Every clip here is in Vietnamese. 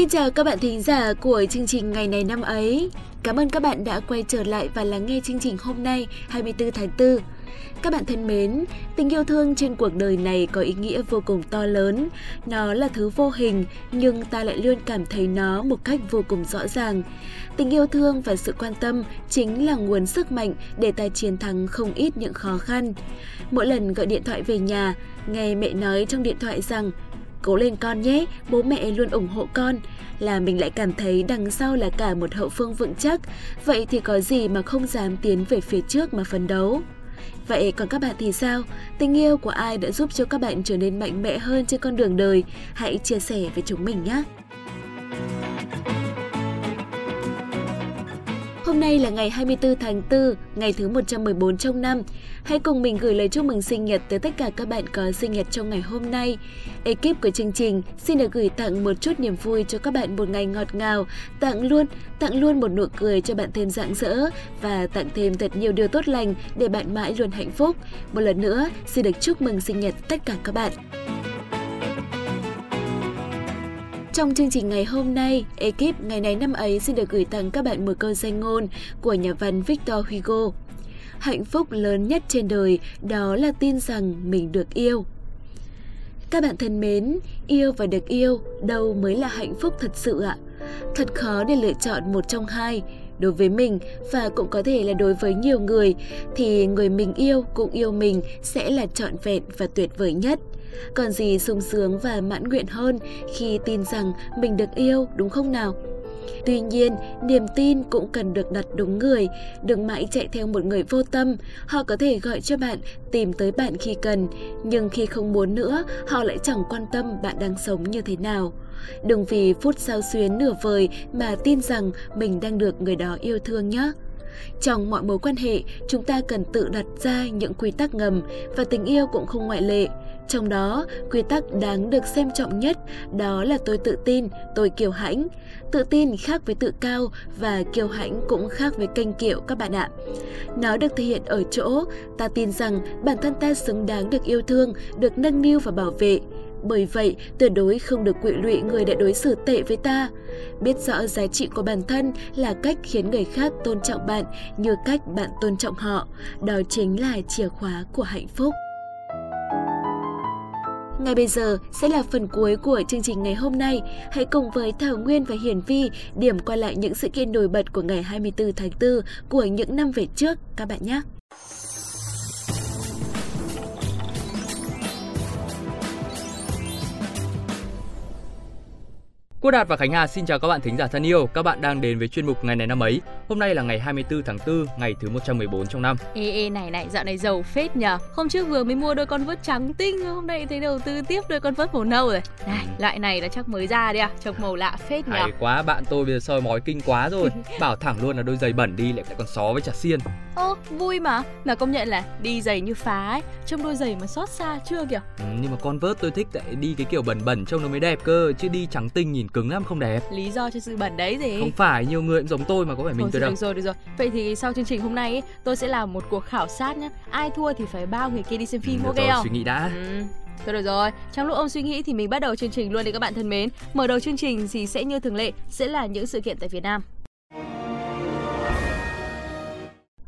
Xin chào các bạn thính giả của chương trình ngày này năm ấy. Cảm ơn các bạn đã quay trở lại và lắng nghe chương trình hôm nay 24 tháng 4. Các bạn thân mến, tình yêu thương trên cuộc đời này có ý nghĩa vô cùng to lớn. Nó là thứ vô hình nhưng ta lại luôn cảm thấy nó một cách vô cùng rõ ràng. Tình yêu thương và sự quan tâm chính là nguồn sức mạnh để ta chiến thắng không ít những khó khăn. Mỗi lần gọi điện thoại về nhà, nghe mẹ nói trong điện thoại rằng Cố lên con nhé, bố mẹ luôn ủng hộ con. Là mình lại cảm thấy đằng sau là cả một hậu phương vững chắc. Vậy thì có gì mà không dám tiến về phía trước mà phấn đấu. Vậy còn các bạn thì sao? Tình yêu của ai đã giúp cho các bạn trở nên mạnh mẽ hơn trên con đường đời? Hãy chia sẻ với chúng mình nhé! Hôm nay là ngày 24 tháng 4, ngày thứ 114 trong năm. Hãy cùng mình gửi lời chúc mừng sinh nhật tới tất cả các bạn có sinh nhật trong ngày hôm nay. Ekip của chương trình xin được gửi tặng một chút niềm vui cho các bạn một ngày ngọt ngào, tặng luôn, tặng luôn một nụ cười cho bạn thêm rạng rỡ và tặng thêm thật nhiều điều tốt lành để bạn mãi luôn hạnh phúc. Một lần nữa, xin được chúc mừng sinh nhật tất cả các bạn. Trong chương trình ngày hôm nay, ekip ngày này năm ấy xin được gửi tặng các bạn một câu danh ngôn của nhà văn Victor Hugo. Hạnh phúc lớn nhất trên đời đó là tin rằng mình được yêu. Các bạn thân mến, yêu và được yêu đâu mới là hạnh phúc thật sự ạ? Thật khó để lựa chọn một trong hai. Đối với mình và cũng có thể là đối với nhiều người thì người mình yêu cũng yêu mình sẽ là trọn vẹn và tuyệt vời nhất. Còn gì sung sướng và mãn nguyện hơn khi tin rằng mình được yêu đúng không nào? Tuy nhiên, niềm tin cũng cần được đặt đúng người, đừng mãi chạy theo một người vô tâm. Họ có thể gọi cho bạn, tìm tới bạn khi cần, nhưng khi không muốn nữa, họ lại chẳng quan tâm bạn đang sống như thế nào. Đừng vì phút sao xuyến nửa vời mà tin rằng mình đang được người đó yêu thương nhé. Trong mọi mối quan hệ, chúng ta cần tự đặt ra những quy tắc ngầm và tình yêu cũng không ngoại lệ. Trong đó, quy tắc đáng được xem trọng nhất đó là tôi tự tin, tôi kiêu hãnh. Tự tin khác với tự cao và kiêu hãnh cũng khác với kênh kiệu các bạn ạ. Nó được thể hiện ở chỗ ta tin rằng bản thân ta xứng đáng được yêu thương, được nâng niu và bảo vệ. Bởi vậy, tuyệt đối không được quỵ lụy người đã đối xử tệ với ta. Biết rõ giá trị của bản thân là cách khiến người khác tôn trọng bạn như cách bạn tôn trọng họ. Đó chính là chìa khóa của hạnh phúc. Ngay bây giờ sẽ là phần cuối của chương trình ngày hôm nay. Hãy cùng với Thảo Nguyên và Hiển Vi điểm qua lại những sự kiện nổi bật của ngày 24 tháng 4 của những năm về trước, các bạn nhé. Cô Đạt và Khánh Hà xin chào các bạn thính giả thân yêu. Các bạn đang đến với chuyên mục ngày này năm ấy. Hôm nay là ngày 24 tháng 4, ngày thứ 114 trong năm. Ê ê này này, dạo này giàu phết nhờ. Hôm trước vừa mới mua đôi con vớt trắng tinh, hôm nay thấy đầu tư tiếp đôi con vớt màu nâu rồi. Này, ừ. loại này là chắc mới ra đi à, trông màu lạ phết nhờ. Hay quá, bạn tôi bây giờ soi mói kinh quá rồi. Bảo thẳng luôn là đôi giày bẩn đi lại còn xó với trà xiên. Ô, vui mà. Mà công nhận là đi giày như phá ấy, trông đôi giày mà xót xa chưa kìa. Ừ, nhưng mà con vớt tôi thích tại đi cái kiểu bẩn bẩn trông nó mới đẹp cơ, chứ đi trắng tinh nhìn cứng lắm không đẹp. Lý do cho sự bẩn đấy gì? Không phải nhiều người cũng giống tôi mà có phải mình tôi đâu? được rồi được rồi. Vậy thì sau chương trình hôm nay ấy, tôi sẽ làm một cuộc khảo sát nhé ai thua thì phải bao người kia đi xem phim ừ, ok rồi, không? suy nghĩ đã. Ừ. Thôi được rồi, trong lúc ông suy nghĩ thì mình bắt đầu chương trình luôn đi các bạn thân mến. Mở đầu chương trình thì sẽ như thường lệ, sẽ là những sự kiện tại Việt Nam.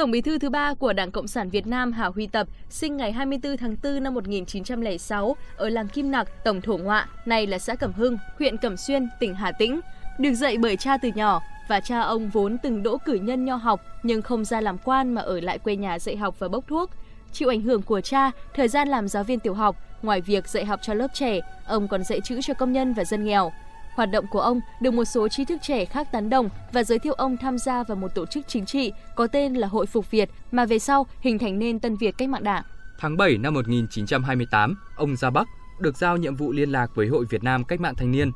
Tổng bí thư thứ ba của Đảng Cộng sản Việt Nam Hà Huy Tập sinh ngày 24 tháng 4 năm 1906 ở làng Kim Nặc, Tổng Thổ Ngoạ, nay là xã Cẩm Hưng, huyện Cẩm Xuyên, tỉnh Hà Tĩnh. Được dạy bởi cha từ nhỏ và cha ông vốn từng đỗ cử nhân nho học nhưng không ra làm quan mà ở lại quê nhà dạy học và bốc thuốc. Chịu ảnh hưởng của cha, thời gian làm giáo viên tiểu học, ngoài việc dạy học cho lớp trẻ, ông còn dạy chữ cho công nhân và dân nghèo. Hoạt động của ông được một số trí thức trẻ khác tán đồng và giới thiệu ông tham gia vào một tổ chức chính trị có tên là Hội Phục Việt mà về sau hình thành nên Tân Việt Cách mạng Đảng. Tháng 7 năm 1928, ông ra Bắc được giao nhiệm vụ liên lạc với Hội Việt Nam Cách mạng Thanh niên.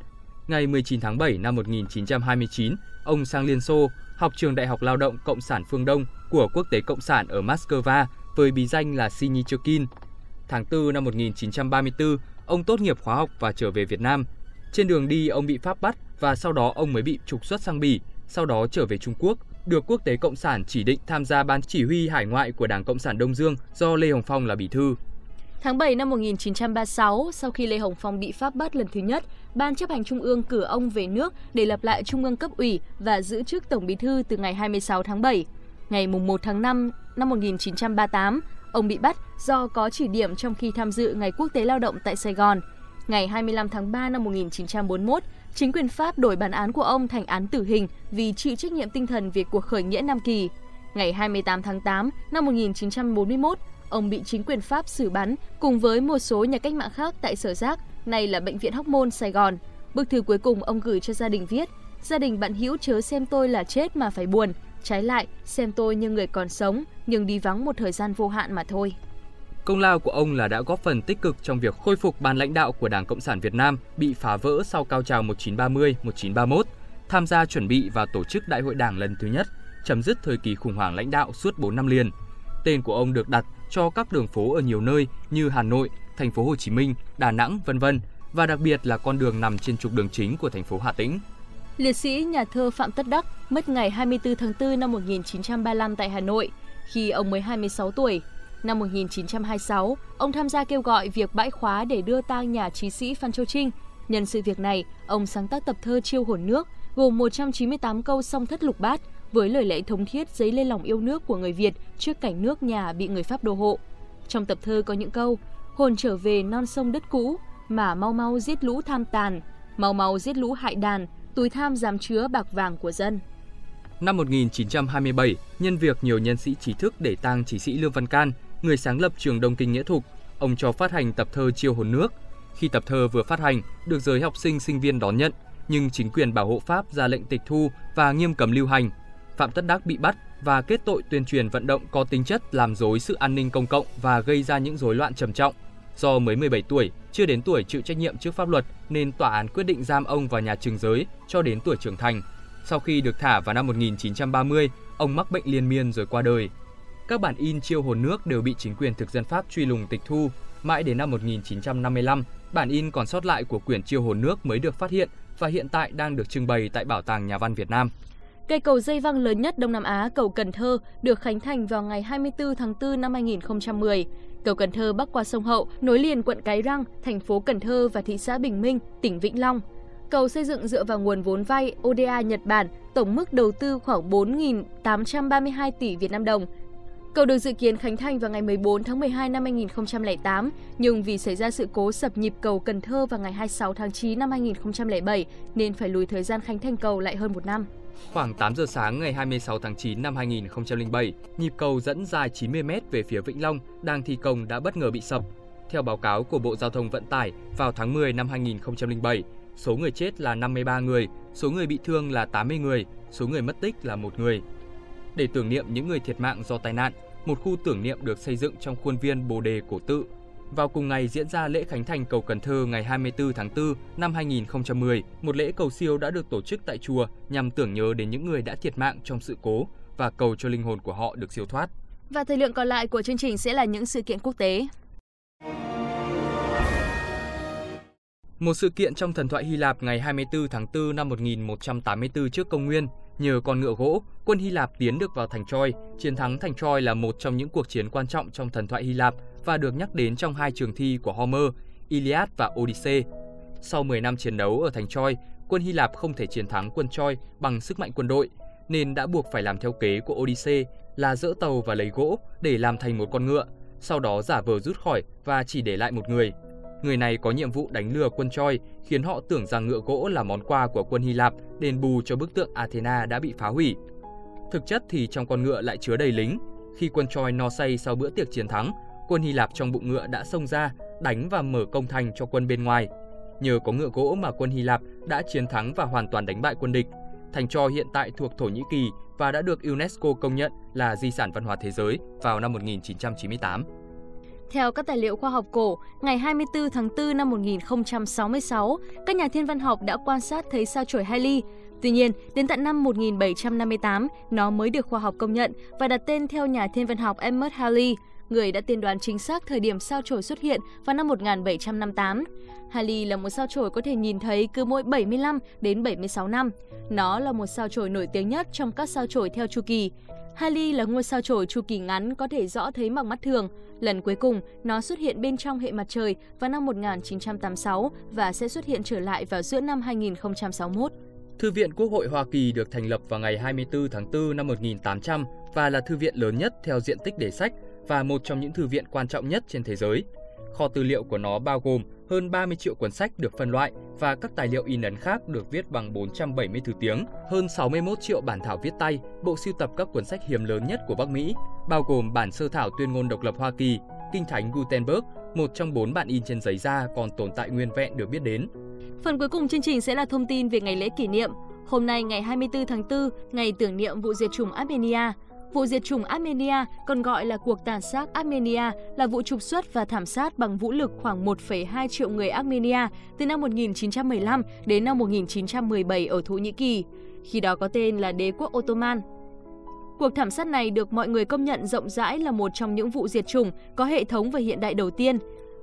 Ngày 19 tháng 7 năm 1929, ông sang Liên Xô, học trường Đại học Lao động Cộng sản phương Đông của Quốc tế Cộng sản ở Moscow với bí danh là Sinichokin. Tháng 4 năm 1934, ông tốt nghiệp khóa học và trở về Việt Nam – trên đường đi ông bị Pháp bắt và sau đó ông mới bị trục xuất sang Bỉ, sau đó trở về Trung Quốc, được Quốc tế Cộng sản chỉ định tham gia ban chỉ huy hải ngoại của Đảng Cộng sản Đông Dương do Lê Hồng Phong là bí thư. Tháng 7 năm 1936, sau khi Lê Hồng Phong bị Pháp bắt lần thứ nhất, Ban chấp hành Trung ương cử ông về nước để lập lại Trung ương cấp ủy và giữ chức Tổng bí thư từ ngày 26 tháng 7. Ngày 1 tháng 5 năm 1938, ông bị bắt do có chỉ điểm trong khi tham dự Ngày Quốc tế Lao động tại Sài Gòn. Ngày 25 tháng 3 năm 1941, chính quyền Pháp đổi bản án của ông thành án tử hình vì chịu trách nhiệm tinh thần về cuộc khởi nghĩa Nam Kỳ. Ngày 28 tháng 8 năm 1941, ông bị chính quyền Pháp xử bắn cùng với một số nhà cách mạng khác tại Sở Giác, nay là Bệnh viện Hóc Môn, Sài Gòn. Bức thư cuối cùng ông gửi cho gia đình viết, gia đình bạn hữu chớ xem tôi là chết mà phải buồn, trái lại xem tôi như người còn sống nhưng đi vắng một thời gian vô hạn mà thôi. Công lao của ông là đã góp phần tích cực trong việc khôi phục ban lãnh đạo của Đảng Cộng sản Việt Nam bị phá vỡ sau cao trào 1930-1931, tham gia chuẩn bị và tổ chức Đại hội Đảng lần thứ nhất, chấm dứt thời kỳ khủng hoảng lãnh đạo suốt 4 năm liền. Tên của ông được đặt cho các đường phố ở nhiều nơi như Hà Nội, thành phố Hồ Chí Minh, Đà Nẵng, vân vân và đặc biệt là con đường nằm trên trục đường chính của thành phố Hà Tĩnh. Liệt sĩ nhà thơ Phạm Tất Đắc mất ngày 24 tháng 4 năm 1935 tại Hà Nội khi ông mới 26 tuổi. Năm 1926, ông tham gia kêu gọi việc bãi khóa để đưa tang nhà trí sĩ Phan Châu Trinh. Nhân sự việc này, ông sáng tác tập thơ Chiêu hồn nước, gồm 198 câu song thất lục bát với lời lẽ thống thiết dấy lên lòng yêu nước của người Việt trước cảnh nước nhà bị người Pháp đô hộ. Trong tập thơ có những câu Hồn trở về non sông đất cũ, mà mau mau giết lũ tham tàn, mau mau giết lũ hại đàn, túi tham dám chứa bạc vàng của dân. Năm 1927, nhân việc nhiều nhân sĩ trí thức để tang chỉ sĩ Lương Văn Can, người sáng lập trường Đông Kinh Nghĩa Thục, ông cho phát hành tập thơ Chiêu hồn nước. Khi tập thơ vừa phát hành, được giới học sinh sinh viên đón nhận, nhưng chính quyền bảo hộ Pháp ra lệnh tịch thu và nghiêm cấm lưu hành. Phạm Tất Đắc bị bắt và kết tội tuyên truyền vận động có tính chất làm dối sự an ninh công cộng và gây ra những rối loạn trầm trọng. Do mới 17 tuổi, chưa đến tuổi chịu trách nhiệm trước pháp luật nên tòa án quyết định giam ông vào nhà trường giới cho đến tuổi trưởng thành. Sau khi được thả vào năm 1930, ông mắc bệnh liên miên rồi qua đời. Các bản in chiêu hồn nước đều bị chính quyền thực dân Pháp truy lùng tịch thu. Mãi đến năm 1955, bản in còn sót lại của quyển chiêu hồn nước mới được phát hiện và hiện tại đang được trưng bày tại Bảo tàng Nhà văn Việt Nam. Cây cầu dây văng lớn nhất Đông Nam Á, cầu Cần Thơ, được khánh thành vào ngày 24 tháng 4 năm 2010. Cầu Cần Thơ bắc qua sông Hậu, nối liền quận Cái Răng, thành phố Cần Thơ và thị xã Bình Minh, tỉnh Vĩnh Long. Cầu xây dựng dựa vào nguồn vốn vay ODA Nhật Bản, tổng mức đầu tư khoảng 4.832 tỷ Việt Nam đồng. Cầu được dự kiến khánh thành vào ngày 14 tháng 12 năm 2008, nhưng vì xảy ra sự cố sập nhịp cầu Cần Thơ vào ngày 26 tháng 9 năm 2007 nên phải lùi thời gian khánh thành cầu lại hơn một năm. Khoảng 8 giờ sáng ngày 26 tháng 9 năm 2007, nhịp cầu dẫn dài 90 m về phía Vĩnh Long đang thi công đã bất ngờ bị sập. Theo báo cáo của Bộ Giao thông Vận tải, vào tháng 10 năm 2007, số người chết là 53 người, số người bị thương là 80 người, số người mất tích là một người. Để tưởng niệm những người thiệt mạng do tai nạn, một khu tưởng niệm được xây dựng trong khuôn viên Bồ Đề Cổ Tự vào cùng ngày diễn ra lễ khánh thành cầu Cần Thơ ngày 24 tháng 4 năm 2010, một lễ cầu siêu đã được tổ chức tại chùa nhằm tưởng nhớ đến những người đã thiệt mạng trong sự cố và cầu cho linh hồn của họ được siêu thoát. Và thời lượng còn lại của chương trình sẽ là những sự kiện quốc tế. Một sự kiện trong thần thoại Hy Lạp ngày 24 tháng 4 năm 1184 trước công nguyên, nhờ con ngựa gỗ, quân Hy Lạp tiến được vào thành Troy. Chiến thắng thành Troy là một trong những cuộc chiến quan trọng trong thần thoại Hy Lạp và được nhắc đến trong hai trường thi của Homer, Iliad và Odyssey. Sau 10 năm chiến đấu ở thành Troy, quân Hy Lạp không thể chiến thắng quân Troy bằng sức mạnh quân đội, nên đã buộc phải làm theo kế của Odyssey là dỡ tàu và lấy gỗ để làm thành một con ngựa, sau đó giả vờ rút khỏi và chỉ để lại một người. Người này có nhiệm vụ đánh lừa quân Troy, khiến họ tưởng rằng ngựa gỗ là món quà của quân Hy Lạp đền bù cho bức tượng Athena đã bị phá hủy. Thực chất thì trong con ngựa lại chứa đầy lính. Khi quân Troy no say sau bữa tiệc chiến thắng, quân Hy Lạp trong bụng ngựa đã xông ra, đánh và mở công thành cho quân bên ngoài. Nhờ có ngựa gỗ mà quân Hy Lạp đã chiến thắng và hoàn toàn đánh bại quân địch. Thành Troy hiện tại thuộc Thổ Nhĩ Kỳ và đã được UNESCO công nhận là di sản văn hóa thế giới vào năm 1998. Theo các tài liệu khoa học cổ, ngày 24 tháng 4 năm 1066, các nhà thiên văn học đã quan sát thấy sao chổi Halley. Tuy nhiên, đến tận năm 1758, nó mới được khoa học công nhận và đặt tên theo nhà thiên văn học Emmett Halley. người đã tiên đoán chính xác thời điểm sao chổi xuất hiện vào năm 1758. Halley là một sao chổi có thể nhìn thấy cứ mỗi 75 đến 76 năm. Nó là một sao chổi nổi tiếng nhất trong các sao chổi theo chu kỳ. Halley là ngôi sao chổi chu kỳ ngắn có thể rõ thấy bằng mắt thường. Lần cuối cùng, nó xuất hiện bên trong hệ mặt trời vào năm 1986 và sẽ xuất hiện trở lại vào giữa năm 2061. Thư viện Quốc hội Hoa Kỳ được thành lập vào ngày 24 tháng 4 năm 1800 và là thư viện lớn nhất theo diện tích để sách và một trong những thư viện quan trọng nhất trên thế giới. Kho tư liệu của nó bao gồm hơn 30 triệu cuốn sách được phân loại và các tài liệu in ấn khác được viết bằng 470 thứ tiếng, hơn 61 triệu bản thảo viết tay, bộ sưu tập các cuốn sách hiếm lớn nhất của Bắc Mỹ, bao gồm bản sơ thảo tuyên ngôn độc lập Hoa Kỳ, Kinh Thánh Gutenberg, một trong bốn bản in trên giấy da còn tồn tại nguyên vẹn được biết đến. Phần cuối cùng chương trình sẽ là thông tin về ngày lễ kỷ niệm. Hôm nay ngày 24 tháng 4, ngày tưởng niệm vụ diệt chủng Armenia, Vụ diệt chủng Armenia, còn gọi là cuộc tàn sát Armenia, là vụ trục xuất và thảm sát bằng vũ lực khoảng 1,2 triệu người Armenia từ năm 1915 đến năm 1917 ở Thổ Nhĩ Kỳ, khi đó có tên là Đế quốc Ottoman. Cuộc thảm sát này được mọi người công nhận rộng rãi là một trong những vụ diệt chủng có hệ thống và hiện đại đầu tiên.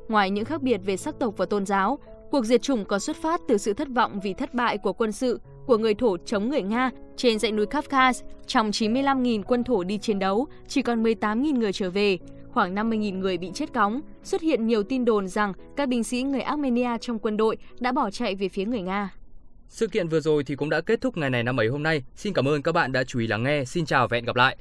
Ngoài những khác biệt về sắc tộc và tôn giáo, cuộc diệt chủng có xuất phát từ sự thất vọng vì thất bại của quân sự của người Thổ chống người Nga trên dãy núi Kafkas. Trong 95.000 quân Thổ đi chiến đấu, chỉ còn 18.000 người trở về, khoảng 50.000 người bị chết cóng. Xuất hiện nhiều tin đồn rằng các binh sĩ người Armenia trong quân đội đã bỏ chạy về phía người Nga. Sự kiện vừa rồi thì cũng đã kết thúc ngày này năm ấy hôm nay. Xin cảm ơn các bạn đã chú ý lắng nghe. Xin chào và hẹn gặp lại.